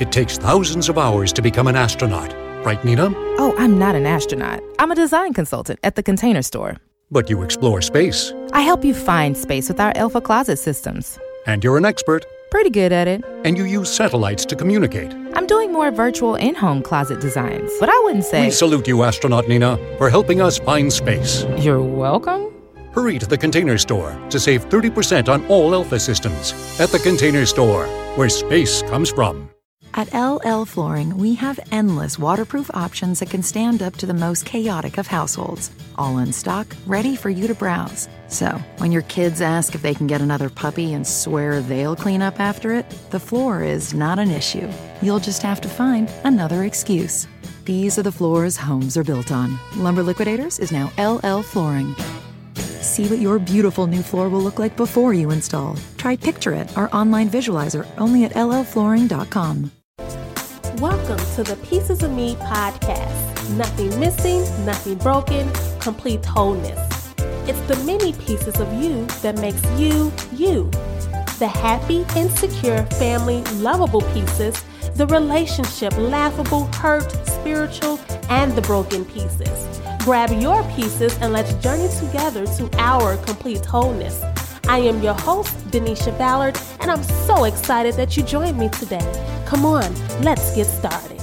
It takes thousands of hours to become an astronaut, right, Nina? Oh, I'm not an astronaut. I'm a design consultant at the Container Store. But you explore space. I help you find space with our Elfa Closet systems. And you're an expert. Pretty good at it. And you use satellites to communicate. I'm doing more virtual in home closet designs, but I wouldn't say. We salute you, astronaut Nina, for helping us find space. You're welcome. Hurry to the Container Store to save 30% on all Elfa systems. At the Container Store, where space comes from. At LL Flooring, we have endless waterproof options that can stand up to the most chaotic of households. All in stock, ready for you to browse. So, when your kids ask if they can get another puppy and swear they'll clean up after it, the floor is not an issue. You'll just have to find another excuse. These are the floors homes are built on. Lumber Liquidators is now LL Flooring. See what your beautiful new floor will look like before you install. Try Picture It, our online visualizer, only at llflooring.com. To the Pieces of Me podcast. Nothing missing, nothing broken, complete wholeness. It's the many pieces of you that makes you, you. The happy, insecure, family, lovable pieces, the relationship, laughable, hurt, spiritual, and the broken pieces. Grab your pieces and let's journey together to our complete wholeness. I am your host, Denisha Ballard, and I'm so excited that you joined me today. Come on, let's get started.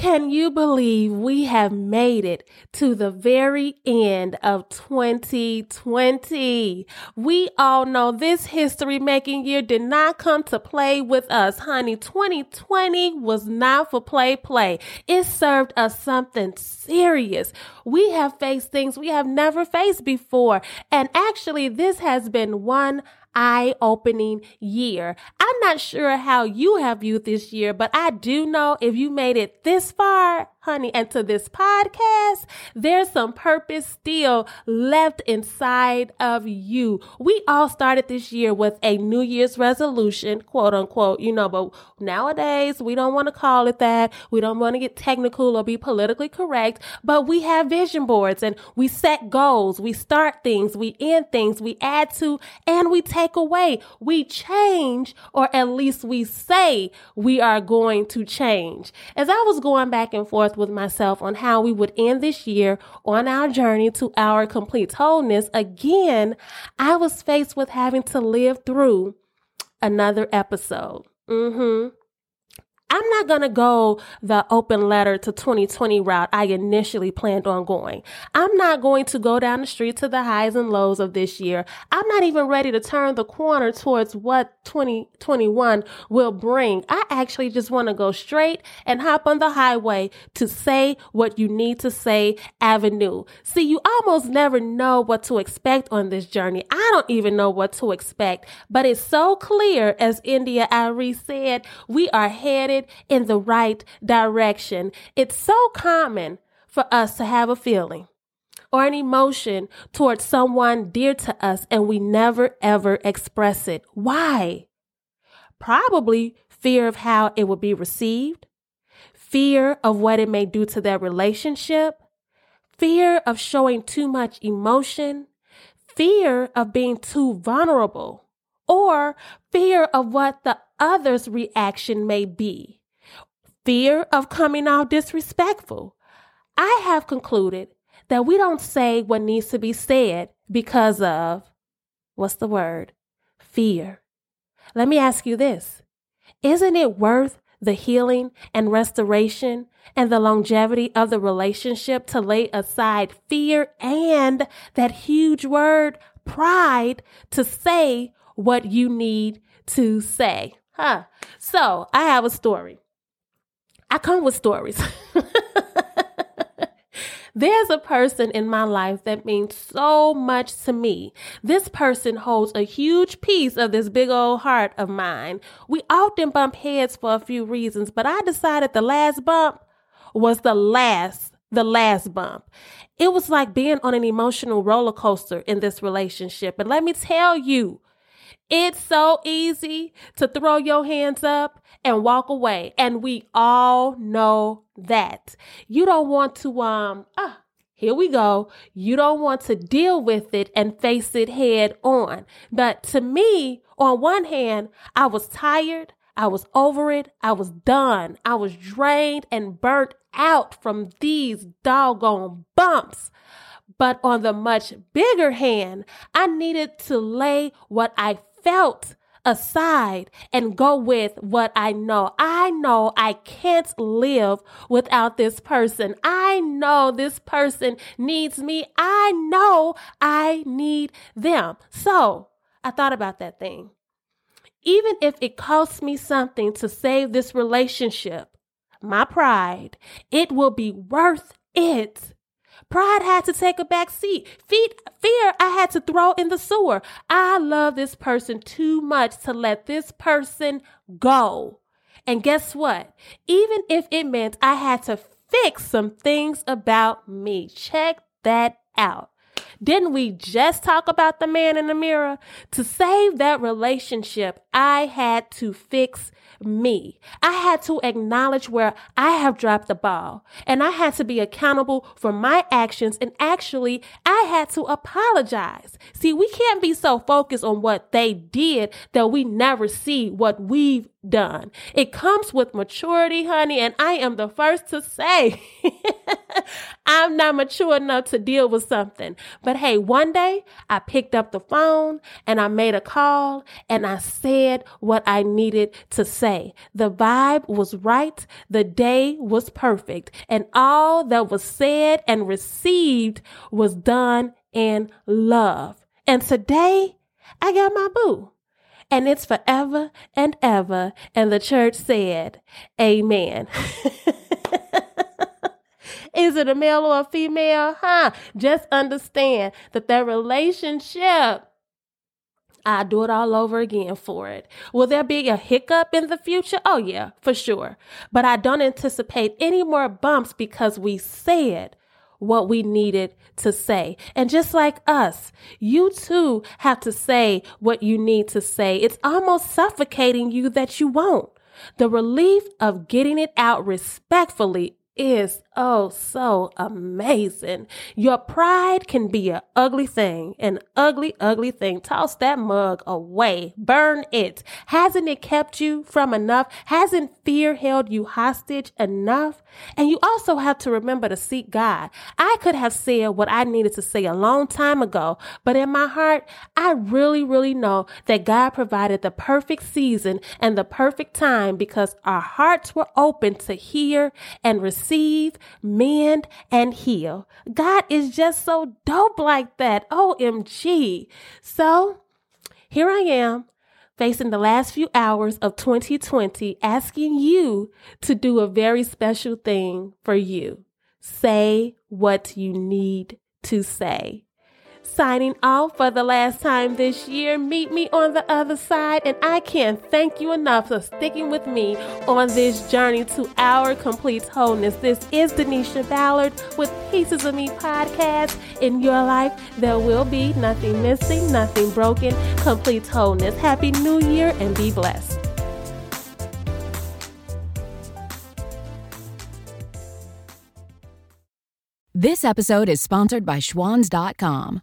Can you believe we have made it to the very end of 2020? We all know this history making year did not come to play with us, honey. 2020 was not for play play. It served us something serious. We have faced things we have never faced before. And actually, this has been one eye opening year. I'm not sure how you have viewed this year, but I do know if you made it this far, honey, and to this podcast, there's some purpose still left inside of you. We all started this year with a New Year's resolution, quote unquote, you know, but nowadays we don't want to call it that. We don't want to get technical or be politically correct, but we have vision boards and we set goals. We start things, we end things, we add to, and we take away. We change, or at least we say we are going to change. As I was going back and forth with myself on how we would end this year on our journey to our complete wholeness, again, I was faced with having to live through another episode. Mm-hmm. I'm not going to go the open letter to 2020 route I initially planned on going. I'm not going to go down the street to the highs and lows of this year. I'm not even ready to turn the corner towards what 2021 will bring. I actually just want to go straight and hop on the highway to say what you need to say avenue. See, you almost never know what to expect on this journey. I don't even know what to expect, but it's so clear, as India Arie said, we are headed headed in the right direction. It's so common for us to have a feeling or an emotion towards someone dear to us and we never ever express it. Why? Probably fear of how it will be received, fear of what it may do to their relationship, fear of showing too much emotion, fear of being too vulnerable, or fear of what the other's reaction may be, fear of coming off disrespectful. I have concluded that we don't say what needs to be said because of what's the word? Fear. Let me ask you this Isn't it worth the healing and restoration and the longevity of the relationship to lay aside fear and that huge word, pride, to say what you need to say? So I have a story. I come with stories. There's a person in my life that means so much to me. This person holds a huge piece of this big old heart of mine. We often bump heads for a few reasons, but I decided the last bump was the last, the last bump. It was like being on an emotional roller coaster in this relationship. And let me tell you, it's so easy to throw your hands up and walk away. And we all know that. You don't want to um ah here we go. You don't want to deal with it and face it head on. But to me, on one hand, I was tired. I was over it. I was done. I was drained and burnt out from these doggone bumps. But on the much bigger hand, I needed to lay what I felt aside and go with what I know. I know I can't live without this person. I know this person needs me. I know I need them. So I thought about that thing. Even if it costs me something to save this relationship, my pride, it will be worth it. Pride had to take a back seat. Fear I had to throw in the sewer. I love this person too much to let this person go. And guess what? Even if it meant I had to fix some things about me, check that out. Didn't we just talk about the man in the mirror? To save that relationship, I had to fix me. I had to acknowledge where I have dropped the ball and I had to be accountable for my actions. And actually, I had to apologize. See, we can't be so focused on what they did that we never see what we've done. It comes with maturity, honey, and I am the first to say I'm not mature enough to deal with something. But hey, one day I picked up the phone and I made a call and I said what I needed to say. The vibe was right. The day was perfect and all that was said and received was done in love. And today I got my boo and it's forever and ever. And the church said, Amen. Is it a male or a female? Huh? Just understand that that relationship I do it all over again for it. Will there be a hiccup in the future? Oh, yeah, for sure. But I don't anticipate any more bumps because we said what we needed to say. And just like us, you too have to say what you need to say. It's almost suffocating you that you won't. The relief of getting it out respectfully is oh so amazing. Your pride can be an ugly thing, an ugly, ugly thing. Toss that mug away, burn it. Hasn't it kept you from enough? Hasn't fear held you hostage enough? And you also have to remember to seek God. I could have said what I needed to say a long time ago, but in my heart, I really, really know that God provided the perfect season and the perfect time because our hearts were open to hear and receive receive, mend, and heal. God is just so dope like that. OMG. So here I am facing the last few hours of 2020, asking you to do a very special thing for you. Say what you need to say signing off for the last time this year. Meet me on the other side, and I can't thank you enough for sticking with me on this journey to our complete wholeness. This is Denisha Ballard with Pieces of Me podcast. In your life, there will be nothing missing, nothing broken, complete wholeness. Happy New Year and be blessed. This episode is sponsored by Schwans.com.